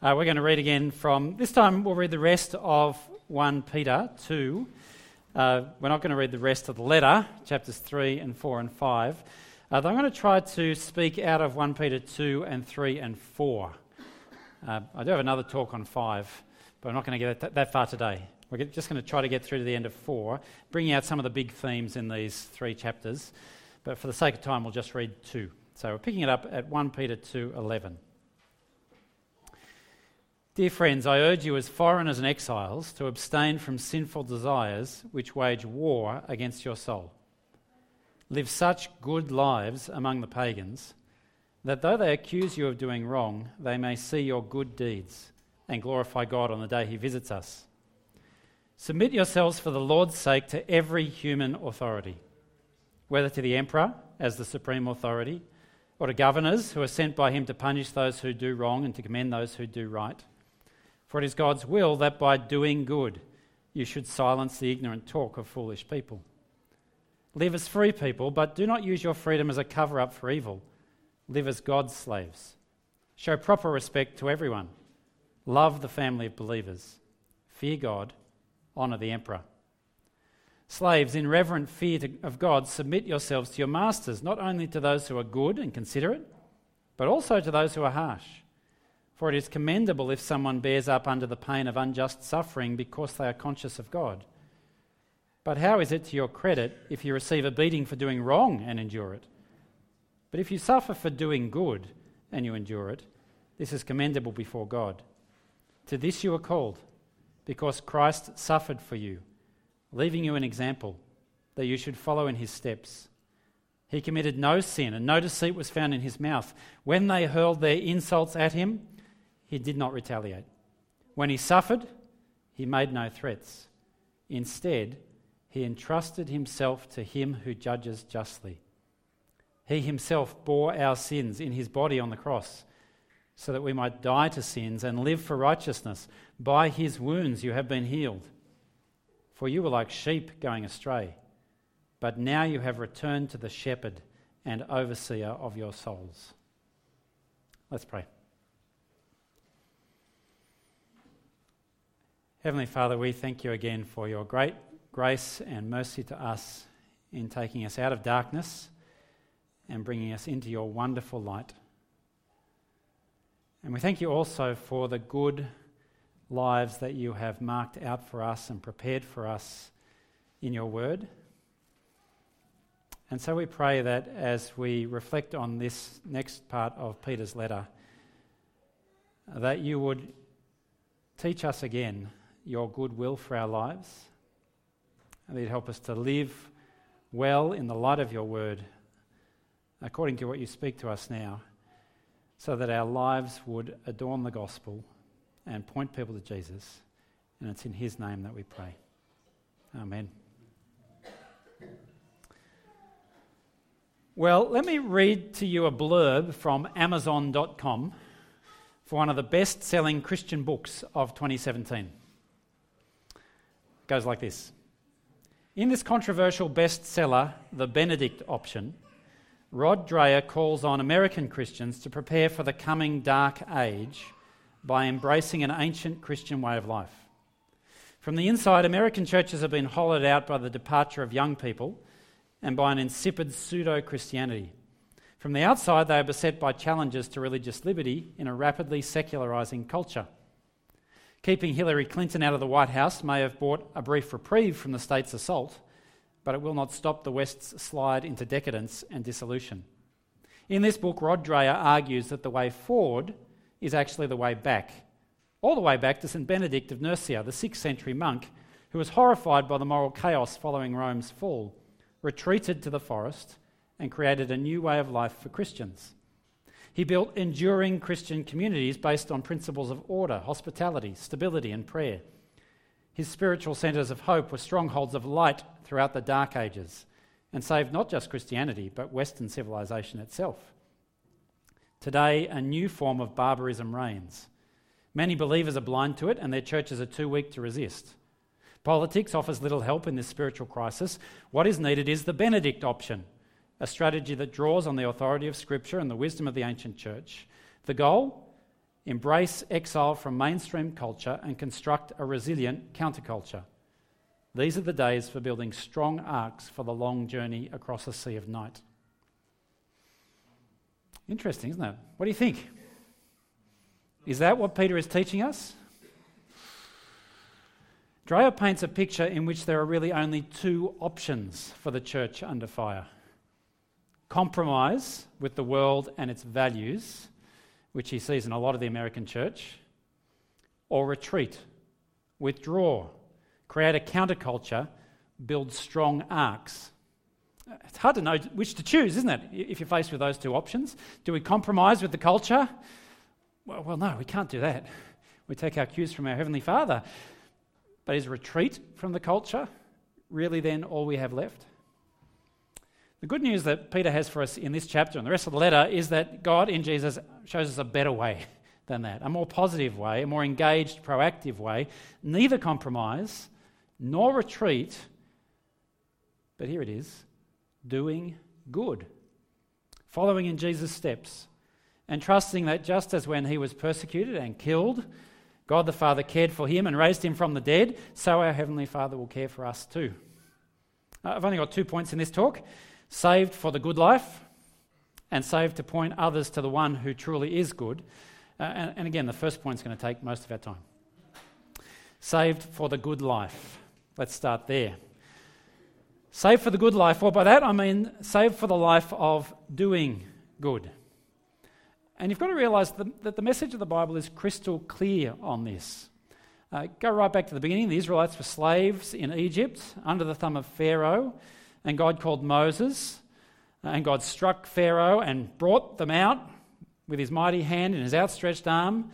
Uh, we're going to read again from, this time we'll read the rest of 1 Peter 2. Uh, we're not going to read the rest of the letter, chapters 3 and 4 and 5. Uh, I'm going to try to speak out of 1 Peter 2 and 3 and 4. Uh, I do have another talk on 5, but I'm not going to get that, that far today. We're just going to try to get through to the end of 4, bringing out some of the big themes in these three chapters. But for the sake of time, we'll just read 2. So we're picking it up at 1 Peter 2 11. Dear friends, I urge you as foreigners and exiles to abstain from sinful desires which wage war against your soul. Live such good lives among the pagans that though they accuse you of doing wrong, they may see your good deeds and glorify God on the day He visits us. Submit yourselves for the Lord's sake to every human authority, whether to the emperor as the supreme authority, or to governors who are sent by him to punish those who do wrong and to commend those who do right for it is God's will that by doing good you should silence the ignorant talk of foolish people. Live as free people, but do not use your freedom as a cover up for evil. Live as God's slaves. Show proper respect to everyone. Love the family of believers. Fear God. Honour the emperor. Slaves, in reverent fear of God, submit yourselves to your masters, not only to those who are good and considerate, but also to those who are harsh. For it is commendable if someone bears up under the pain of unjust suffering because they are conscious of God. But how is it to your credit if you receive a beating for doing wrong and endure it? But if you suffer for doing good and you endure it, this is commendable before God. To this you are called, because Christ suffered for you, leaving you an example that you should follow in his steps. He committed no sin, and no deceit was found in his mouth. When they hurled their insults at him, he did not retaliate. When he suffered, he made no threats. Instead, he entrusted himself to him who judges justly. He himself bore our sins in his body on the cross, so that we might die to sins and live for righteousness. By his wounds you have been healed. For you were like sheep going astray, but now you have returned to the shepherd and overseer of your souls. Let's pray. Heavenly Father, we thank you again for your great grace and mercy to us in taking us out of darkness and bringing us into your wonderful light. And we thank you also for the good lives that you have marked out for us and prepared for us in your word. And so we pray that as we reflect on this next part of Peter's letter, that you would teach us again your goodwill for our lives. And that you'd help us to live well in the light of your word, according to what you speak to us now, so that our lives would adorn the gospel and point people to Jesus. And it's in his name that we pray. Amen. Well, let me read to you a blurb from Amazon.com for one of the best selling Christian books of 2017 goes like this In this controversial bestseller, The Benedict Option, Rod Dreher calls on American Christians to prepare for the coming dark age by embracing an ancient Christian way of life. From the inside, American churches have been hollowed out by the departure of young people and by an insipid pseudo Christianity. From the outside, they are beset by challenges to religious liberty in a rapidly secularizing culture. Keeping Hillary Clinton out of the White House may have brought a brief reprieve from the state's assault, but it will not stop the West's slide into decadence and dissolution. In this book, Rod Dreher argues that the way forward is actually the way back, all the way back to St. Benedict of Nursia, the 6th century monk who was horrified by the moral chaos following Rome's fall, retreated to the forest, and created a new way of life for Christians. He built enduring Christian communities based on principles of order, hospitality, stability, and prayer. His spiritual centres of hope were strongholds of light throughout the Dark Ages and saved not just Christianity, but Western civilization itself. Today, a new form of barbarism reigns. Many believers are blind to it, and their churches are too weak to resist. Politics offers little help in this spiritual crisis. What is needed is the Benedict option a strategy that draws on the authority of Scripture and the wisdom of the ancient church. The goal embrace exile from mainstream culture, and construct a resilient counterculture. These are the days for building strong arks for the long journey across a sea of night. Interesting, isn't it? What do you think? Is that what Peter is teaching us? Dreher paints a picture in which there are really only two options for the church under fire compromise with the world and its values, which he sees in a lot of the American church, or retreat, withdraw, create a counterculture, build strong arks. It's hard to know which to choose, isn't it, if you're faced with those two options? Do we compromise with the culture? Well, well no, we can't do that. We take our cues from our Heavenly Father. But is retreat from the culture really then all we have left? The good news that Peter has for us in this chapter and the rest of the letter is that God in Jesus shows us a better way than that, a more positive way, a more engaged, proactive way. Neither compromise nor retreat, but here it is doing good, following in Jesus' steps, and trusting that just as when he was persecuted and killed, God the Father cared for him and raised him from the dead, so our Heavenly Father will care for us too. Uh, I've only got two points in this talk saved for the good life, and saved to point others to the one who truly is good. Uh, and, and again, the first point is going to take most of our time. Saved for the good life. Let's start there. Saved for the good life. Well, by that I mean saved for the life of doing good. And you've got to realize that the message of the Bible is crystal clear on this. Uh, go right back to the beginning. The Israelites were slaves in Egypt under the thumb of Pharaoh, and God called Moses, uh, and God struck Pharaoh and brought them out with his mighty hand and his outstretched arm.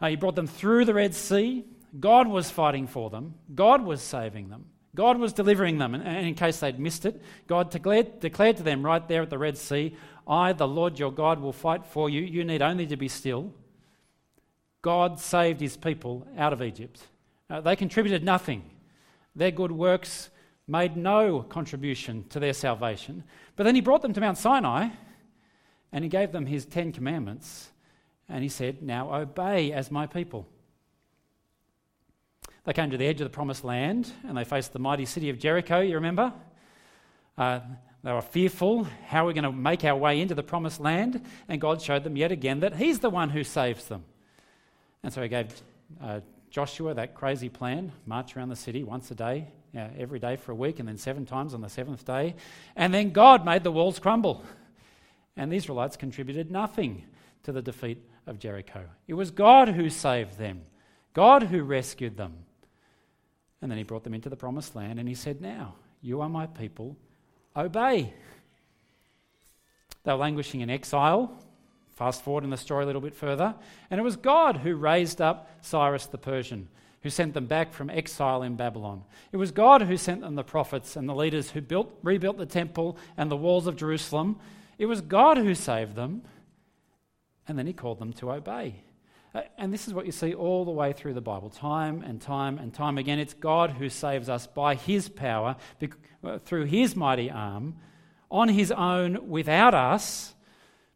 Uh, he brought them through the Red Sea. God was fighting for them, God was saving them. God was delivering them, and in case they'd missed it, God declared, declared to them right there at the Red Sea, I, the Lord your God, will fight for you. You need only to be still. God saved his people out of Egypt. Uh, they contributed nothing. Their good works made no contribution to their salvation. But then he brought them to Mount Sinai and he gave them his Ten Commandments. And he said, Now obey as my people. They came to the edge of the promised land and they faced the mighty city of Jericho, you remember? Uh, they were fearful. How are we going to make our way into the promised land? And God showed them yet again that He's the one who saves them. And so He gave uh, Joshua that crazy plan march around the city once a day, every day for a week, and then seven times on the seventh day. And then God made the walls crumble. And the Israelites contributed nothing to the defeat of Jericho. It was God who saved them, God who rescued them. And then he brought them into the promised land and he said, Now, you are my people, obey. They were languishing in exile. Fast forward in the story a little bit further. And it was God who raised up Cyrus the Persian, who sent them back from exile in Babylon. It was God who sent them the prophets and the leaders who built, rebuilt the temple and the walls of Jerusalem. It was God who saved them. And then he called them to obey. Uh, and this is what you see all the way through the Bible, time and time and time again. It's God who saves us by his power, uh, through his mighty arm, on his own, without us,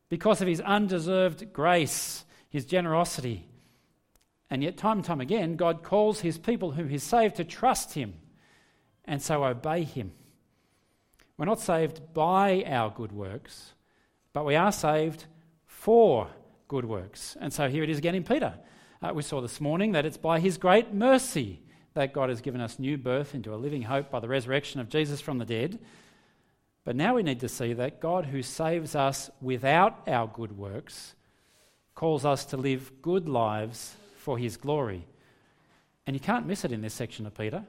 because of his undeserved grace, his generosity. And yet, time and time again, God calls his people whom he's saved to trust him and so obey him. We're not saved by our good works, but we are saved for good works. And so here it is again in Peter. Uh, we saw this morning that it's by his great mercy that God has given us new birth into a living hope by the resurrection of Jesus from the dead. But now we need to see that God, who saves us without our good works, calls us to live good lives for his glory. And you can't miss it in this section of Peter.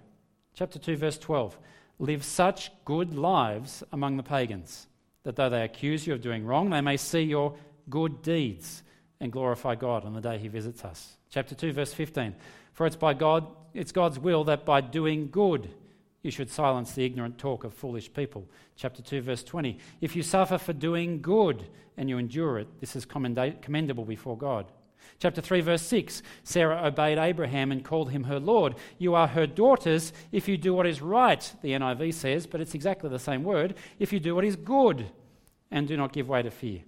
Chapter 2, verse 12. Live such good lives among the pagans, that though they accuse you of doing wrong, they may see your good deeds and glorify God on the day he visits us. Chapter 2, verse 15. For it's by God, it's God's will that by doing good you should silence the ignorant talk of foolish people. Chapter 2, verse 20. If you suffer for doing good and you endure it, this is commendable before God. Chapter 3, verse 6 Sarah obeyed Abraham and called him her Lord. You are her daughters if you do what is right, the NIV says, but it's exactly the same word. If you do what is good and do not give way to fear.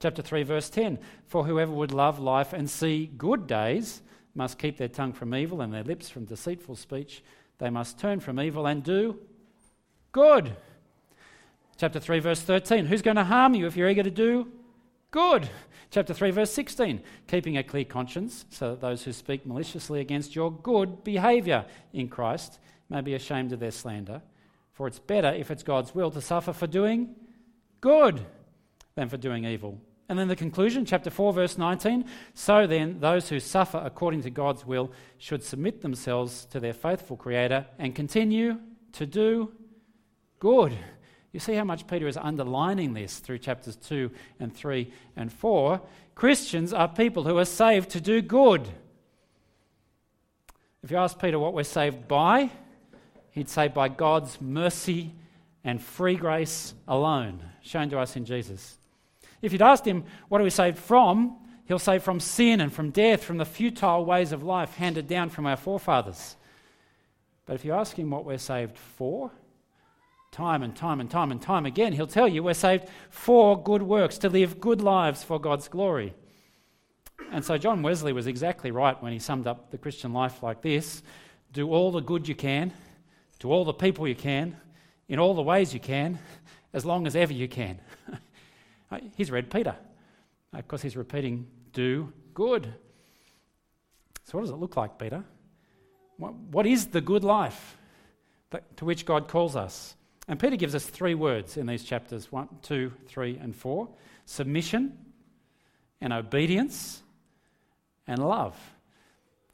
Chapter 3, verse 10 For whoever would love life and see good days must keep their tongue from evil and their lips from deceitful speech. They must turn from evil and do good. Chapter 3, verse 13 Who's going to harm you if you're eager to do good? Chapter 3, verse 16 Keeping a clear conscience, so that those who speak maliciously against your good behaviour in Christ may be ashamed of their slander. For it's better, if it's God's will, to suffer for doing good than for doing evil. And then the conclusion, chapter 4, verse 19. So then, those who suffer according to God's will should submit themselves to their faithful Creator and continue to do good. You see how much Peter is underlining this through chapters 2 and 3 and 4. Christians are people who are saved to do good. If you ask Peter what we're saved by, he'd say by God's mercy and free grace alone, shown to us in Jesus. If you'd asked him, What are we saved from? he'll say, From sin and from death, from the futile ways of life handed down from our forefathers. But if you ask him what we're saved for, time and time and time and time again, he'll tell you we're saved for good works, to live good lives for God's glory. And so John Wesley was exactly right when he summed up the Christian life like this do all the good you can, to all the people you can, in all the ways you can, as long as ever you can. He's read Peter. Of course, he's repeating, do good. So, what does it look like, Peter? What is the good life to which God calls us? And Peter gives us three words in these chapters 1, 2, 3, and 4 submission, and obedience, and love.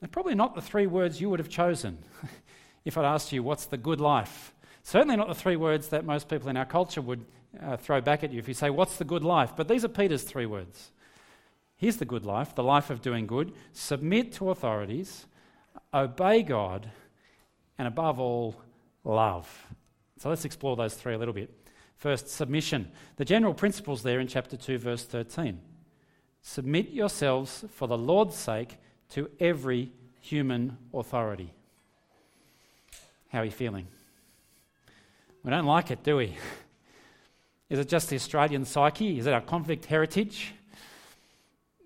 They're probably not the three words you would have chosen if I'd asked you, What's the good life? Certainly not the three words that most people in our culture would uh, throw back at you if you say, What's the good life? But these are Peter's three words. Here's the good life, the life of doing good. Submit to authorities, obey God, and above all, love. So let's explore those three a little bit. First, submission. The general principles there in chapter 2, verse 13. Submit yourselves for the Lord's sake to every human authority. How are you feeling? We don't like it, do we? Is it just the Australian psyche? Is it our convict heritage?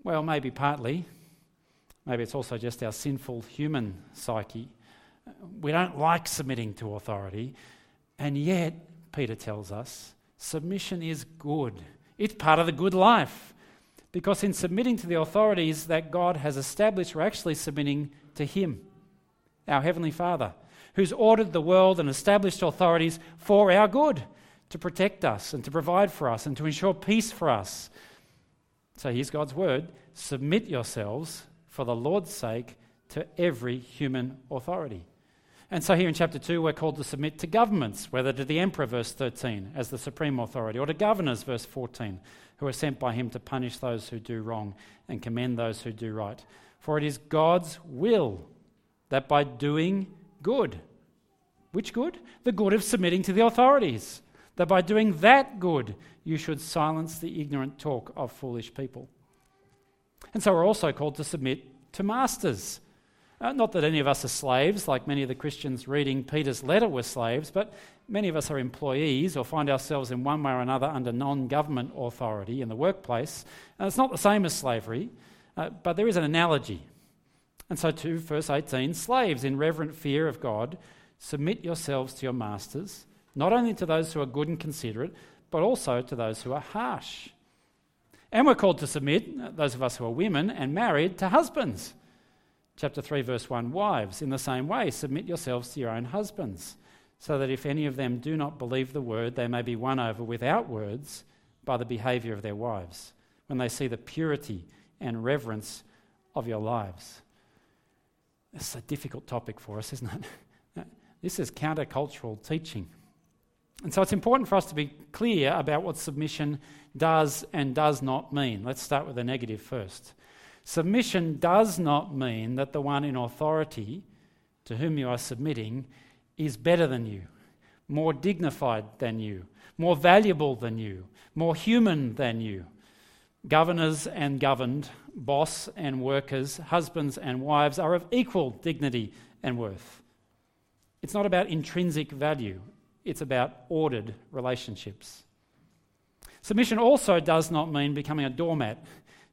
Well, maybe partly. Maybe it's also just our sinful human psyche. We don't like submitting to authority, and yet, Peter tells us, submission is good. It's part of the good life. Because in submitting to the authorities that God has established, we're actually submitting to Him, our Heavenly Father, who's ordered the world and established authorities for our good to protect us and to provide for us and to ensure peace for us. So here's God's word submit yourselves for the Lord's sake to every human authority. And so here in chapter 2, we're called to submit to governments, whether to the emperor, verse 13, as the supreme authority, or to governors, verse 14, who are sent by him to punish those who do wrong and commend those who do right. For it is God's will that by doing good, which good? The good of submitting to the authorities that by doing that good, you should silence the ignorant talk of foolish people. And so we're also called to submit to masters. Uh, not that any of us are slaves, like many of the Christians reading Peter's letter were slaves, but many of us are employees or find ourselves in one way or another under non government authority in the workplace. And it's not the same as slavery, uh, but there is an analogy. And so, to verse 18 slaves, in reverent fear of God, submit yourselves to your masters not only to those who are good and considerate, but also to those who are harsh. And we're called to submit, those of us who are women and married, to husbands. Chapter 3, verse 1 Wives, in the same way, submit yourselves to your own husbands, so that if any of them do not believe the word, they may be won over without words by the behaviour of their wives, when they see the purity and reverence of your lives. This is a difficult topic for us, isn't it? This is countercultural teaching. And so it's important for us to be clear about what submission does and does not mean. Let's start with the negative first. Submission does not mean that the one in authority to whom you are submitting is better than you, more dignified than you, more valuable than you, more human than you. Governors and governed, boss and workers, husbands and wives are of equal dignity and worth. It's not about intrinsic value, it's about ordered relationships. Submission also does not mean becoming a doormat,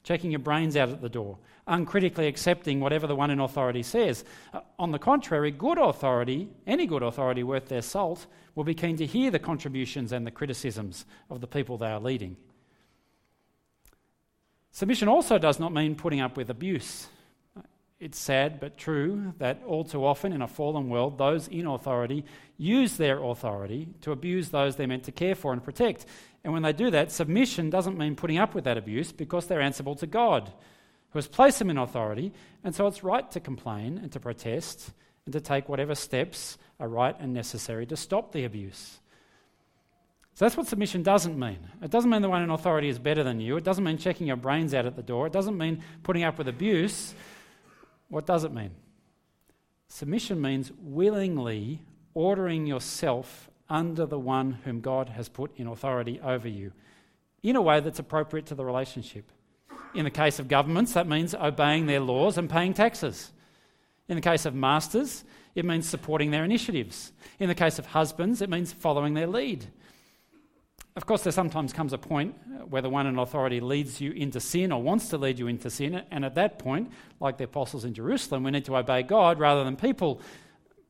checking your brains out at the door, uncritically accepting whatever the one in authority says. Uh, on the contrary, good authority, any good authority worth their salt, will be keen to hear the contributions and the criticisms of the people they are leading. Submission also does not mean putting up with abuse. It's sad but true that all too often in a fallen world, those in authority use their authority to abuse those they're meant to care for and protect. And when they do that, submission doesn't mean putting up with that abuse because they're answerable to God, who has placed them in authority. And so it's right to complain and to protest and to take whatever steps are right and necessary to stop the abuse. So that's what submission doesn't mean. It doesn't mean the one in authority is better than you. It doesn't mean checking your brains out at the door. It doesn't mean putting up with abuse. What does it mean? Submission means willingly ordering yourself under the one whom God has put in authority over you in a way that's appropriate to the relationship. In the case of governments, that means obeying their laws and paying taxes. In the case of masters, it means supporting their initiatives. In the case of husbands, it means following their lead. Of course, there sometimes comes a point uh, where the one in authority leads you into sin or wants to lead you into sin, and at that point, like the apostles in Jerusalem, we need to obey God rather than people.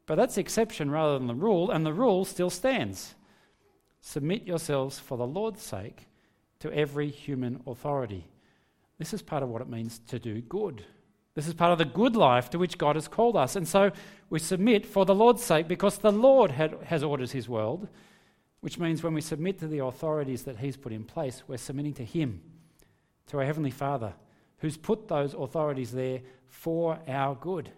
But that's the exception rather than the rule, and the rule still stands. Submit yourselves for the Lord's sake to every human authority. This is part of what it means to do good. This is part of the good life to which God has called us. And so we submit for the Lord's sake because the Lord had, has ordered his world which means when we submit to the authorities that He's put in place, we're submitting to Him, to our Heavenly Father, who's put those authorities there for our good.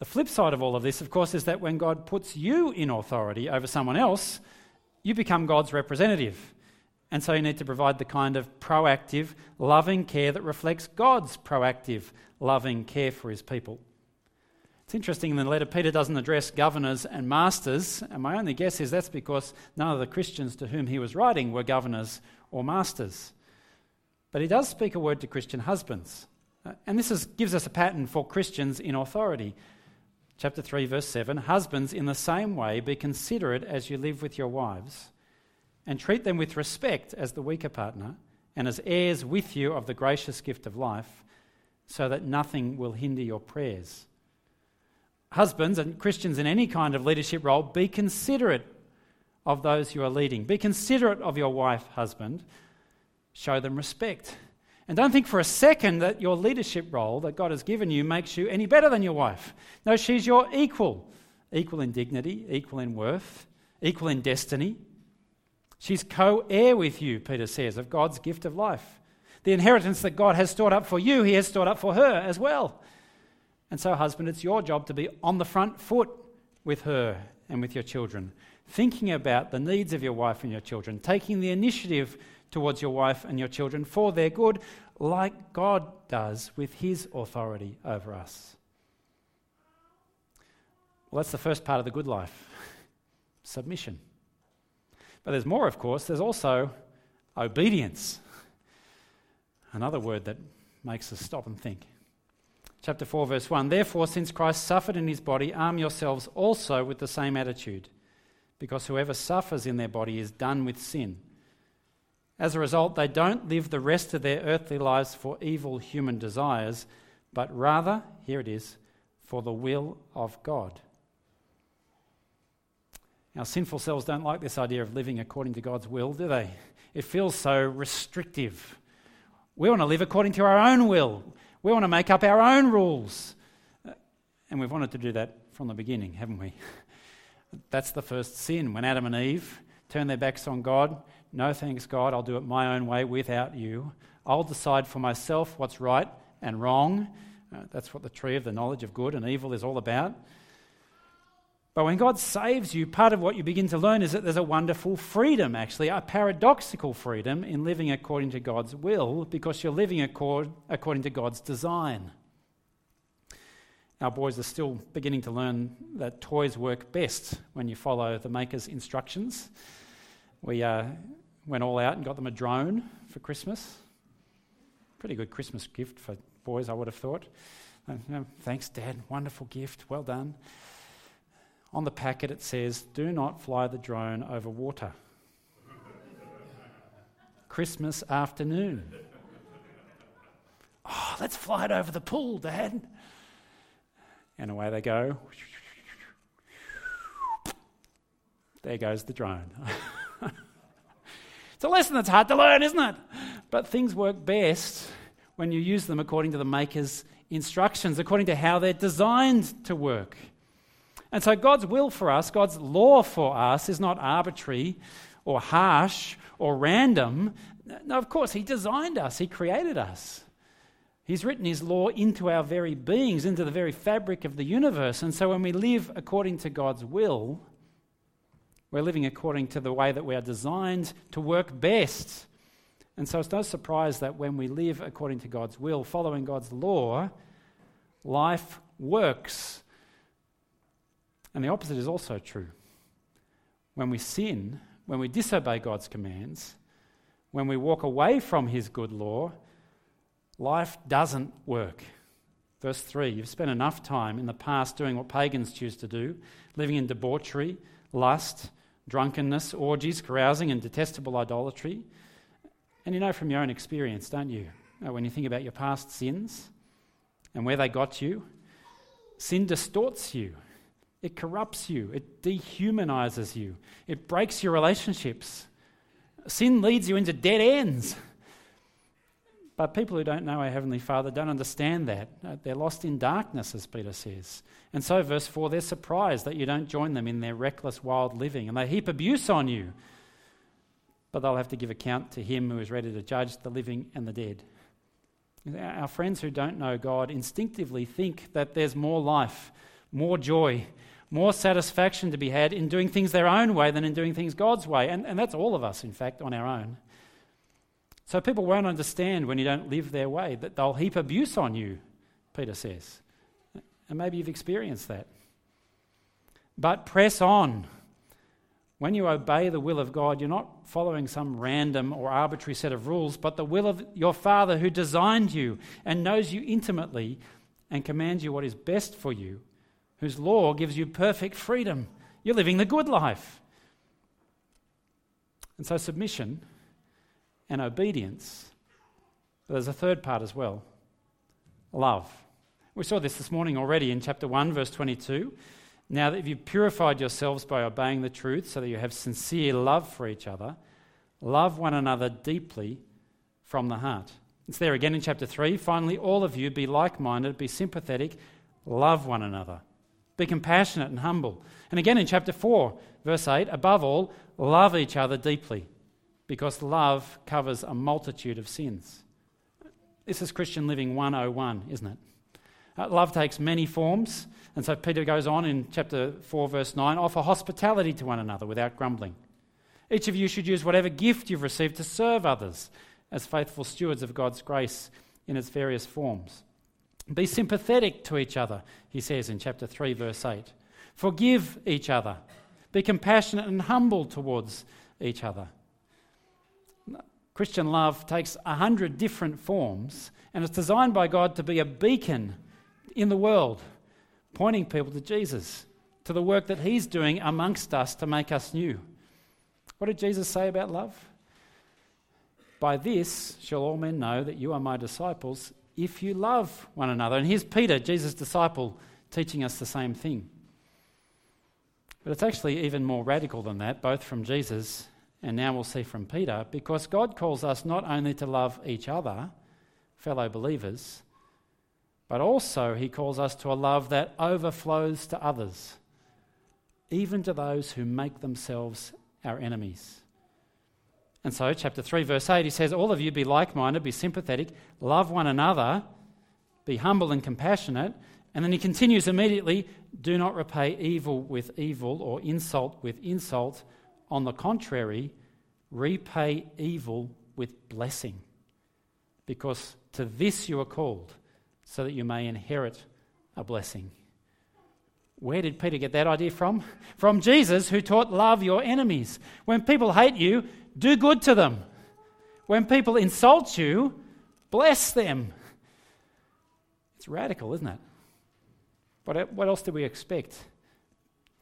The flip side of all of this, of course, is that when God puts you in authority over someone else, you become God's representative. And so you need to provide the kind of proactive, loving care that reflects God's proactive, loving care for his people. It's interesting in the letter, Peter doesn't address governors and masters, and my only guess is that's because none of the Christians to whom he was writing were governors or masters. But he does speak a word to Christian husbands. Uh, and this is, gives us a pattern for Christians in authority. Chapter 3, verse 7 Husbands, in the same way, be considerate as you live with your wives, and treat them with respect as the weaker partner, and as heirs with you of the gracious gift of life, so that nothing will hinder your prayers husbands and Christians in any kind of leadership role, be considerate of those you are leading. Be considerate of your wife, husband. Show them respect. And don't think for a second that your leadership role that God has given you makes you any better than your wife. No, she's your equal. Equal in dignity, equal in worth, equal in destiny. She's co heir with you, Peter says, of God's gift of life. The inheritance that God has stored up for you, He has stored up for her as well. And so, husband, it's your job to be on the front foot with her and with your children, thinking about the needs of your wife and your children, taking the initiative towards your wife and your children for their good, like God does with his authority over us. Well, that's the first part of the good life submission. But there's more, of course. There's also obedience. Another word that makes us stop and think. Chapter 4, verse 1 Therefore, since Christ suffered in his body, arm yourselves also with the same attitude, because whoever suffers in their body is done with sin. As a result, they don't live the rest of their earthly lives for evil human desires, but rather, here it is, for the will of God. Our sinful selves don't like this idea of living according to God's will, do they? It feels so restrictive. We want to live according to our own will. We want to make up our own rules. And we've wanted to do that from the beginning, haven't we? That's the first sin. When Adam and Eve turned their backs on God, no thanks, God, I'll do it my own way without you. I'll decide for myself what's right and wrong. Uh, that's what the tree of the knowledge of good and evil is all about. But when God saves you, part of what you begin to learn is that there's a wonderful freedom, actually, a paradoxical freedom in living according to God's will because you're living accord, according to God's design. Our boys are still beginning to learn that toys work best when you follow the maker's instructions. We uh, went all out and got them a drone for Christmas. Pretty good Christmas gift for boys, I would have thought. Uh, thanks, Dad. Wonderful gift. Well done. On the packet, it says, Do not fly the drone over water. Christmas afternoon. oh, let's fly it over the pool, Dad. And away they go. There goes the drone. it's a lesson that's hard to learn, isn't it? But things work best when you use them according to the Maker's instructions, according to how they're designed to work. And so, God's will for us, God's law for us, is not arbitrary or harsh or random. No, of course, He designed us, He created us. He's written His law into our very beings, into the very fabric of the universe. And so, when we live according to God's will, we're living according to the way that we are designed to work best. And so, it's no surprise that when we live according to God's will, following God's law, life works and the opposite is also true. When we sin, when we disobey God's commands, when we walk away from His good law, life doesn't work. Verse 3 You've spent enough time in the past doing what pagans choose to do, living in debauchery, lust, drunkenness, orgies, carousing, and detestable idolatry. And you know from your own experience, don't you? When you think about your past sins and where they got you, sin distorts you. It corrupts you, it dehumanizes you, it breaks your relationships. Sin leads you into dead ends. But people who don't know our Heavenly Father don't understand that. Uh, they're lost in darkness, as Peter says. And so, verse 4, they're surprised that you don't join them in their reckless, wild living, and they heap abuse on you. But they'll have to give account to Him who is ready to judge the living and the dead. Our friends who don't know God instinctively think that there's more life, more joy, more satisfaction to be had in doing things their own way than in doing things God's way. And, and that's all of us, in fact, on our own. So people won't understand when you don't live their way, that they'll heap abuse on you, Peter says. And maybe you've experienced that. But press on. When you obey the will of God, you're not following some random or arbitrary set of rules, but the will of your Father who designed you and knows you intimately and commands you what is best for you whose law gives you perfect freedom. You're living the good life. And so, submission and obedience. But there's a third part as well love. We saw this this morning already in chapter 1, verse 22. Now that you've purified yourselves by obeying the truth, so that you have sincere love for each other, love one another deeply from the heart. It's there again in chapter 3. Finally, all of you be like minded, be sympathetic, love one another. Be compassionate and humble. And again in chapter 4, verse 8, above all, love each other deeply, because love covers a multitude of sins. This is Christian living 101, isn't it? Uh, love takes many forms, and so Peter goes on in chapter 4, verse 9 offer hospitality to one another without grumbling. Each of you should use whatever gift you've received to serve others as faithful stewards of God's grace in its various forms. Be sympathetic to each other, he says in chapter 3, verse 8. Forgive each other. Be compassionate and humble towards each other. Christian love takes a hundred different forms and it's designed by God to be a beacon in the world, pointing people to Jesus, to the work that He's doing amongst us to make us new. What did Jesus say about love? By this shall all men know that you are my disciples if you love one another. And here's Peter, Jesus' disciple, teaching us the same thing. But it's actually even more radical than that, both from Jesus and now we'll see from Peter, because God calls us not only to love each other, fellow believers, but also he calls us to a love that overflows to others, even to those who make themselves our enemies. And so, chapter 3, verse 8, he says, All of you be like minded, be sympathetic, love one another, be humble and compassionate. And then he continues immediately do not repay evil with evil or insult with insult. On the contrary, repay evil with blessing. Because to this you are called, so that you may inherit a blessing. Where did Peter get that idea from? From Jesus, who taught love your enemies. When people hate you, do good to them. When people insult you, bless them. It's radical, isn't it? But what else did we expect?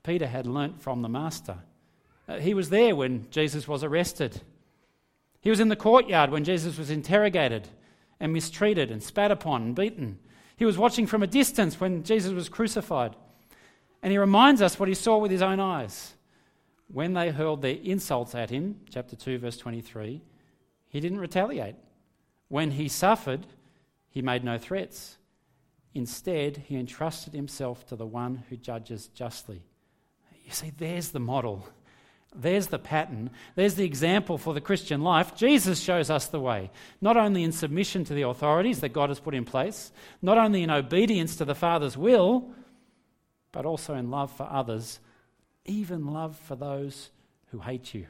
Peter had learnt from the Master. Uh, he was there when Jesus was arrested. He was in the courtyard when Jesus was interrogated and mistreated and spat upon and beaten. He was watching from a distance when Jesus was crucified. And he reminds us what he saw with his own eyes. When they hurled their insults at him, chapter 2, verse 23, he didn't retaliate. When he suffered, he made no threats. Instead, he entrusted himself to the one who judges justly. You see, there's the model. There's the pattern. There's the example for the Christian life. Jesus shows us the way, not only in submission to the authorities that God has put in place, not only in obedience to the Father's will, but also in love for others, even love for those who hate you.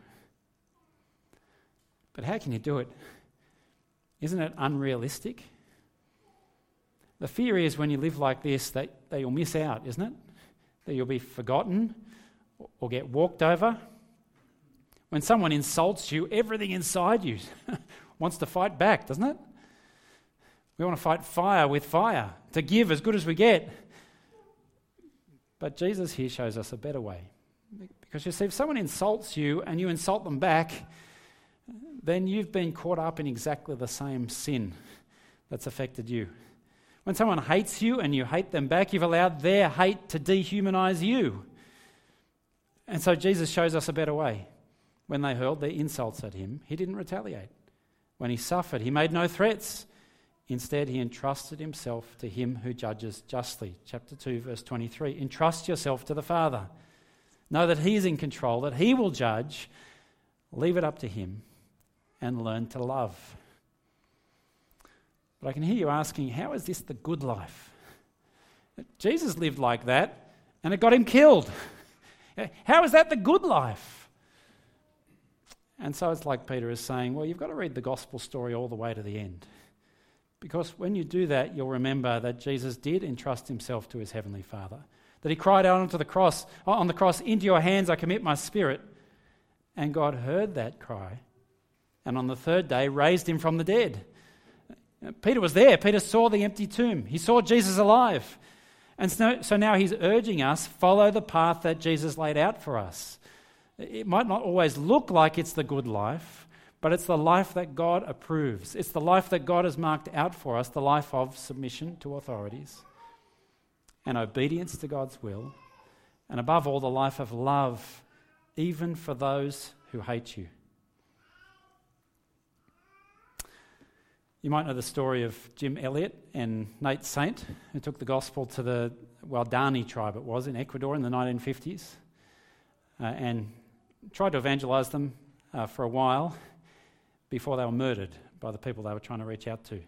But how can you do it? Isn't it unrealistic? The fear is when you live like this that, that you'll miss out, isn't it? That you'll be forgotten or get walked over. When someone insults you, everything inside you wants to fight back, doesn't it? We want to fight fire with fire, to give as good as we get. But Jesus here shows us a better way. Because you see, if someone insults you and you insult them back, then you've been caught up in exactly the same sin that's affected you. When someone hates you and you hate them back, you've allowed their hate to dehumanize you. And so Jesus shows us a better way. When they hurled their insults at him, he didn't retaliate. When he suffered, he made no threats. Instead, he entrusted himself to him who judges justly. Chapter 2, verse 23. Entrust yourself to the Father. Know that he is in control, that he will judge. Leave it up to him and learn to love. But I can hear you asking, how is this the good life? Jesus lived like that and it got him killed. How is that the good life? And so it's like Peter is saying, well, you've got to read the gospel story all the way to the end. Because when you do that, you'll remember that Jesus did entrust himself to his heavenly Father. That he cried out onto the cross, uh, on the cross, Into your hands I commit my spirit. And God heard that cry. And on the third day, raised him from the dead. Uh, Peter was there. Peter saw the empty tomb. He saw Jesus alive. And so, so now he's urging us follow the path that Jesus laid out for us. It might not always look like it's the good life, but it's the life that God approves. It's the life that God has marked out for us, the life of submission to authorities and obedience to God's will, and above all, the life of love, even for those who hate you. You might know the story of Jim Elliot and Nate Saint, who took the gospel to the Waodani tribe, it was, in Ecuador in the 1950s, uh, and tried to evangelize them uh, for a while before they were murdered by the people they were trying to reach out to.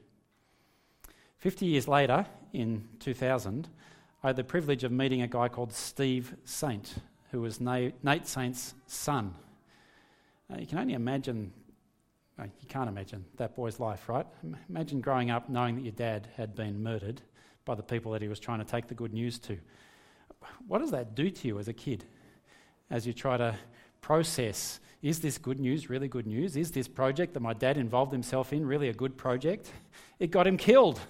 50 years later, in 2000, I had the privilege of meeting a guy called Steve Saint, who was Nate Saint's son. Uh, you can only imagine you can't imagine that boy's life, right? Imagine growing up knowing that your dad had been murdered by the people that he was trying to take the good news to. What does that do to you as a kid as you try to process is this good news really good news? Is this project that my dad involved himself in really a good project? It got him killed.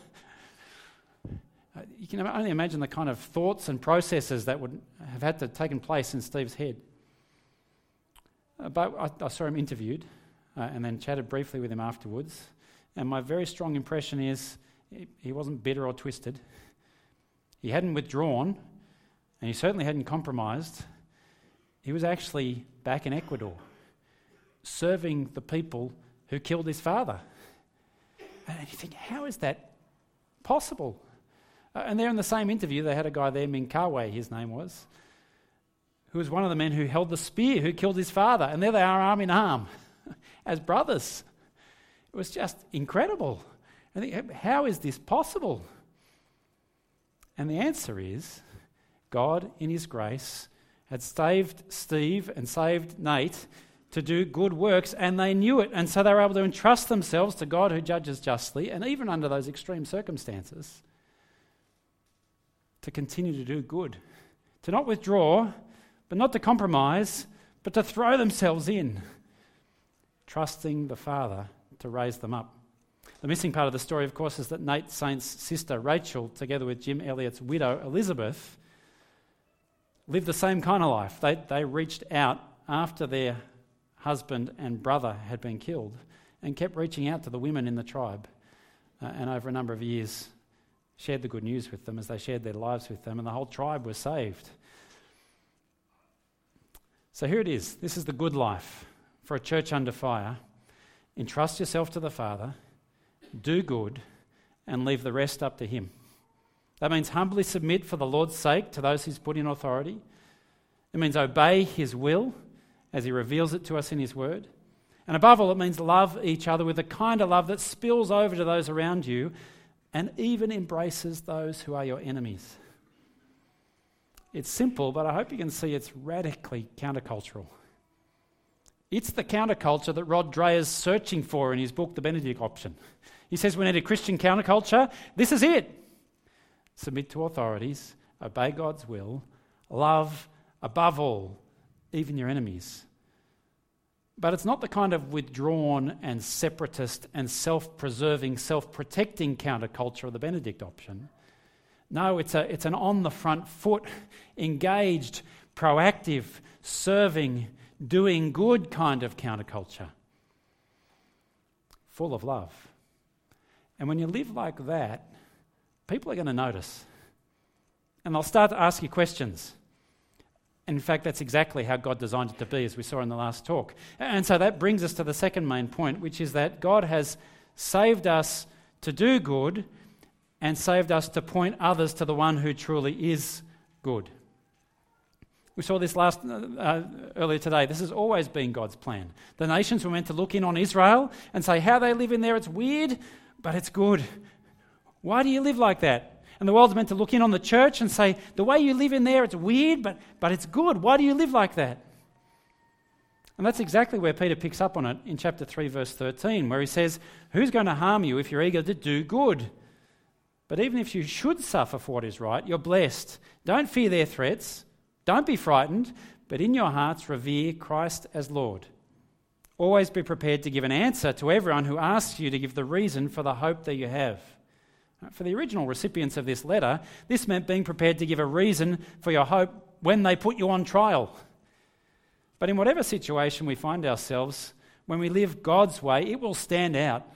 Uh, you can only imagine the kind of thoughts and processes that would have had to taken place in Steve's head. Uh, but I, I saw him interviewed uh, and then chatted briefly with him afterwards. And my very strong impression is he wasn't bitter or twisted. He hadn't withdrawn, and he certainly hadn't compromised. He was actually back in Ecuador, serving the people who killed his father. And you think, how is that possible? Uh, and there in the same interview, they had a guy there, Mincaye, his name was, who was one of the men who held the spear, who killed his father. And there they are, arm in arm as brothers. It was just incredible. I think, how is this possible? And the answer is God, in His grace, had saved Steve and saved Nate to do good works, and they knew it. And so they were able to entrust themselves to God who judges justly, and even under those extreme circumstances, to continue to do good. To not withdraw, but not to compromise, but to throw themselves in trusting the Father to raise them up. The missing part of the story, of course, is that Nate Saint's sister Rachel, together with Jim Elliot's widow Elizabeth, lived the same kind of life. They, they reached out after their husband and brother had been killed, and kept reaching out to the women in the tribe. Uh, and over a number of years, shared the good news with them as they shared their lives with them, and the whole tribe was saved. So here it is. This is the good life for a church under fire. Entrust yourself to the Father, do good, and leave the rest up to Him. That means humbly submit for the Lord's sake to those He's put in authority. It means obey His will as He reveals it to us in His Word. And above all, it means love each other with the kind of love that spills over to those around you and even embraces those who are your enemies. It's simple, but I hope you can see it's radically countercultural. It's the counterculture that Rod Dreher's searching for in his book, The Benedict Option. He says we need a Christian counterculture. This is it. Submit to authorities, obey God's will, love above all, even your enemies. But it's not the kind of withdrawn and separatist and self preserving, self protecting counterculture of the Benedict option. No, it's, a, it's an on the front foot, engaged, proactive, serving, doing good kind of counterculture. Full of love. And when you live like that, people are going to notice. And they'll start to ask you questions. In fact, that's exactly how God designed it to be, as we saw in the last talk. And so that brings us to the second main point, which is that God has saved us to do good and saved us to point others to the one who truly is good. We saw this last uh, uh, earlier today. This has always been God's plan. The nations were meant to look in on Israel and say, How they live in there, it's weird, but it's good. Why do you live like that? And the world's meant to look in on the church and say, The way you live in there, it's weird, but, but it's good. Why do you live like that? And that's exactly where Peter picks up on it in chapter 3, verse 13, where he says, Who's going to harm you if you're eager to do good? But even if you should suffer for what is right, you're blessed. Don't fear their threats. Don't be frightened, but in your hearts revere Christ as Lord. Always be prepared to give an answer to everyone who asks you to give the reason for the hope that you have. For the original recipients of this letter, this meant being prepared to give a reason for your hope when they put you on trial. But in whatever situation we find ourselves, when we live God's way, it will stand out.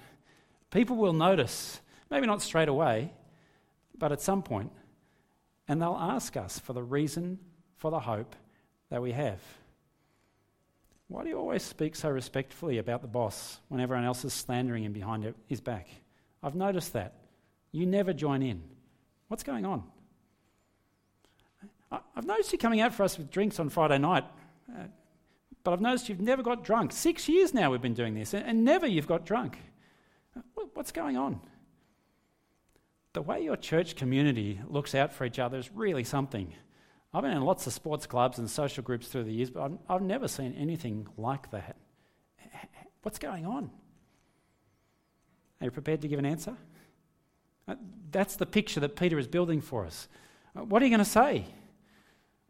People will notice, maybe not straight away, but at some point, and they'll ask us for the reason for the hope that we have. Why do you always speak so respectfully about the boss when everyone else is slandering him behind his back? I've noticed that. You never join in. What's going on? I've noticed you coming out for us with drinks on Friday night, uh, but I've noticed you've never got drunk. Six years now we've been doing this, and never you've got drunk. What's going on? the way your church community looks out for each other is really something. I've been in lots of sports clubs and social groups through the years, but I've never seen anything like that. What's going on? Are you prepared to give an answer? Uh, that's the picture that Peter is building for us. Uh, what are you going to say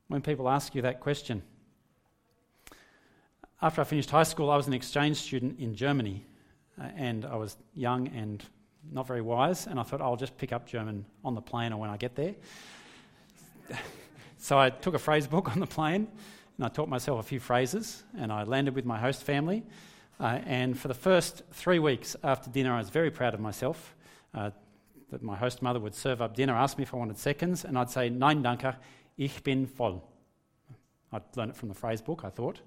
when people ask you that question? After I finished high school, I was an exchange student in Germany, uh, and I was young and not very wise, and I thought I'll just pick up German on the plane or when I get there. so I took a phrase book on the plane and I taught myself a few phrases, and I landed with my host family. Uh, and for the first three weeks after dinner, I was very proud of myself. Uh, that my host mother would serve up dinner, ask me if I wanted seconds, and I'd say, Nein, danke, ich bin voll. I'd learn it from the phrase book, I thought.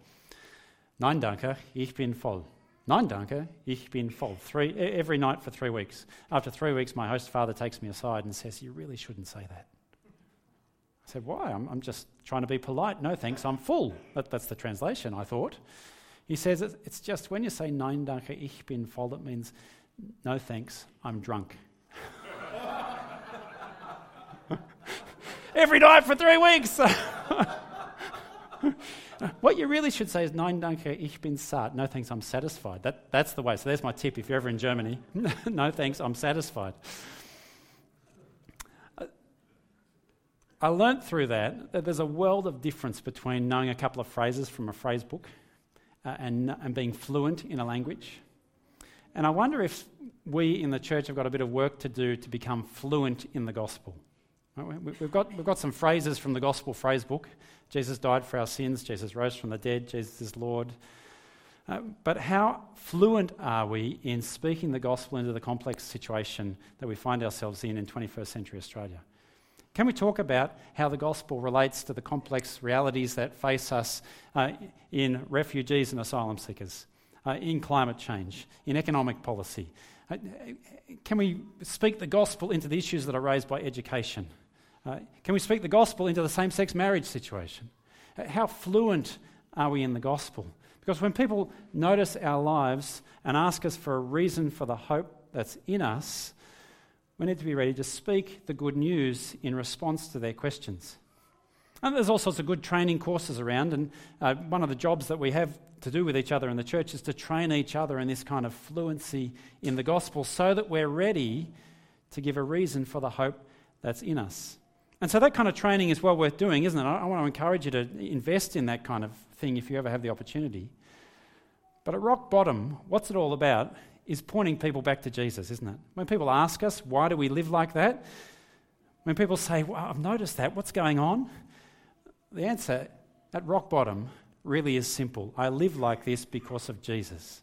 Nein, danke, ich bin voll. Nein, danke, ich bin voll. Three, every night for three weeks. After three weeks, my host father takes me aside and says, You really shouldn't say that. I said, Why? I'm, I'm just trying to be polite. No, thanks, I'm full. That, that's the translation, I thought. He says, It's just when you say Nein, danke, ich bin voll, that means no thanks, I'm drunk. Every night for three weeks. what you really should say is, Nein, danke, ich bin satt. No thanks, I'm satisfied. That, that's the way. So there's my tip if you're ever in Germany. no thanks, I'm satisfied. I learnt through that that there's a world of difference between knowing a couple of phrases from a phrase book uh, and, and being fluent in a language. And I wonder if we in the church have got a bit of work to do to become fluent in the gospel. We've got, we've got some phrases from the gospel phrase book Jesus died for our sins, Jesus rose from the dead, Jesus is Lord. Uh, but how fluent are we in speaking the gospel into the complex situation that we find ourselves in in 21st century Australia? Can we talk about how the gospel relates to the complex realities that face us uh, in refugees and asylum seekers, uh, in climate change, in economic policy? Uh, can we speak the gospel into the issues that are raised by education? Uh, can we speak the gospel into the same sex marriage situation? How fluent are we in the gospel? Because when people notice our lives and ask us for a reason for the hope that's in us, we need to be ready to speak the good news in response to their questions. And there's all sorts of good training courses around, and uh, one of the jobs that we have to do with each other in the church is to train each other in this kind of fluency in the gospel so that we're ready to give a reason for the hope that's in us. And so that kind of training is well worth doing, isn't it? I, want to encourage you to invest in that kind of thing if you ever have the opportunity. But at rock bottom, what's it all about is pointing people back to Jesus, isn't it? When people ask us, why do we live like that? When people say, well, I've noticed that, what's going on? The answer at rock bottom really is simple. I live like this because of Jesus.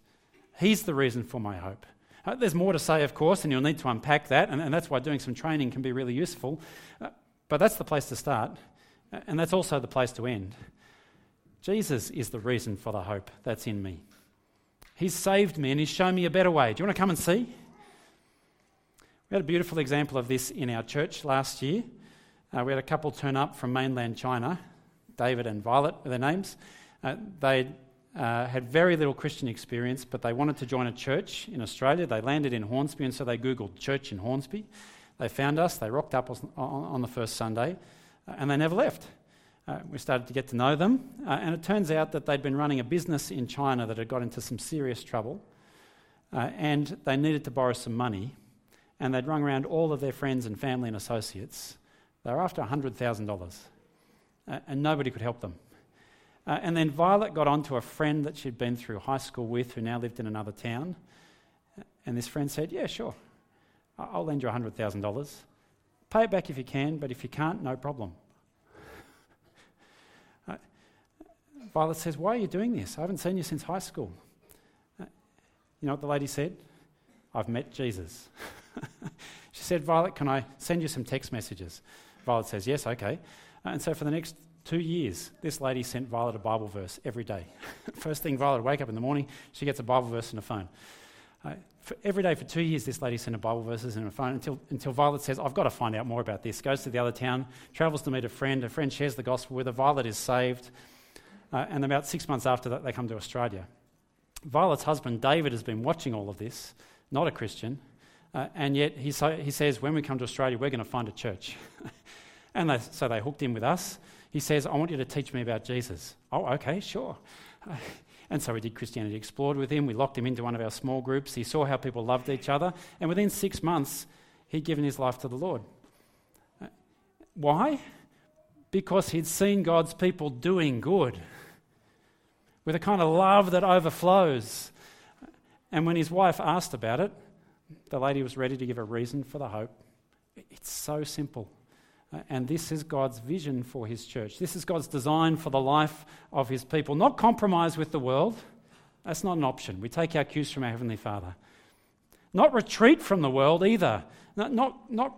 He's the reason for my hope. Uh, there's more to say, of course, and you'll need to unpack that, and, and that's why doing some training can be really useful. But that's the place to start, and that's also the place to end. Jesus is the reason for the hope that's in me. He's saved me and He's shown me a better way. Do you want to come and see? We had a beautiful example of this in our church last year. Uh, we had a couple turn up from mainland China, David and Violet were their names. Uh, they uh, had very little Christian experience, but they wanted to join a church in Australia. They landed in Hornsby, and so they Googled church in Hornsby. They found us, they rocked up on, the first Sunday, uh, and they never left. Uh, we started to get to know them, uh, and it turns out that they'd been running a business in China that had got into some serious trouble, uh, and they needed to borrow some money, and they'd rung around all of their friends and family and associates. They were after $100,000, uh, and nobody could help them. Uh, and then Violet got on to a friend that she'd been through high school with who now lived in another town, and this friend said, Yeah, sure, I'll lend you $100,000. Pay it back if you can, but if you can't, no problem. Violet says, Why are you doing this? I haven't seen you since high school. Uh, you know what the lady said? I've met Jesus. she said, Violet, can I send you some text messages? Violet says, Yes, okay. Uh, and so for the next two years, this lady sent Violet a Bible verse every day. First thing Violet would wake up in the morning, she gets a Bible verse in her phone. Uh, every day for two years, this lady sent her Bible verses in her phone until, until Violet says, I've got to find out more about this. Goes to the other town, travels to meet a friend. A friend shares the gospel with her. Violet is saved. Uh, and about six months after that, they come to Australia. Violet's husband, David, has been watching all of this, not a Christian, uh, and yet he, so, he says, When we come to Australia, we're going to find a church. and they, so they hooked in with us. He says, I want you to teach me about Jesus. Oh, okay, sure. and so we did Christianity Explored with him. We locked him into one of our small groups. He saw how people loved each other. And within six months, he'd given his life to the Lord. Uh, why? Because he'd seen God's people doing good with a kind of love that overflows. And when his wife asked about it, the lady was ready to give a reason for the hope. It's so simple. And this is God's vision for his church. This is God's design for the life of his people. Not compromise with the world. That's not an option. We take our cues from our Heavenly Father. Not retreat from the world either. Not, not, not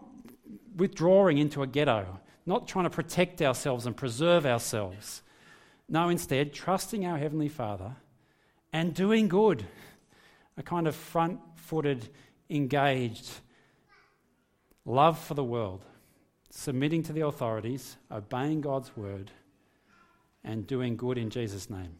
withdrawing into a ghetto. Not trying to protect ourselves and preserve ourselves. No, instead, trusting our Heavenly Father and doing good. A kind of front footed, engaged love for the world, submitting to the authorities, obeying God's word, and doing good in Jesus' name.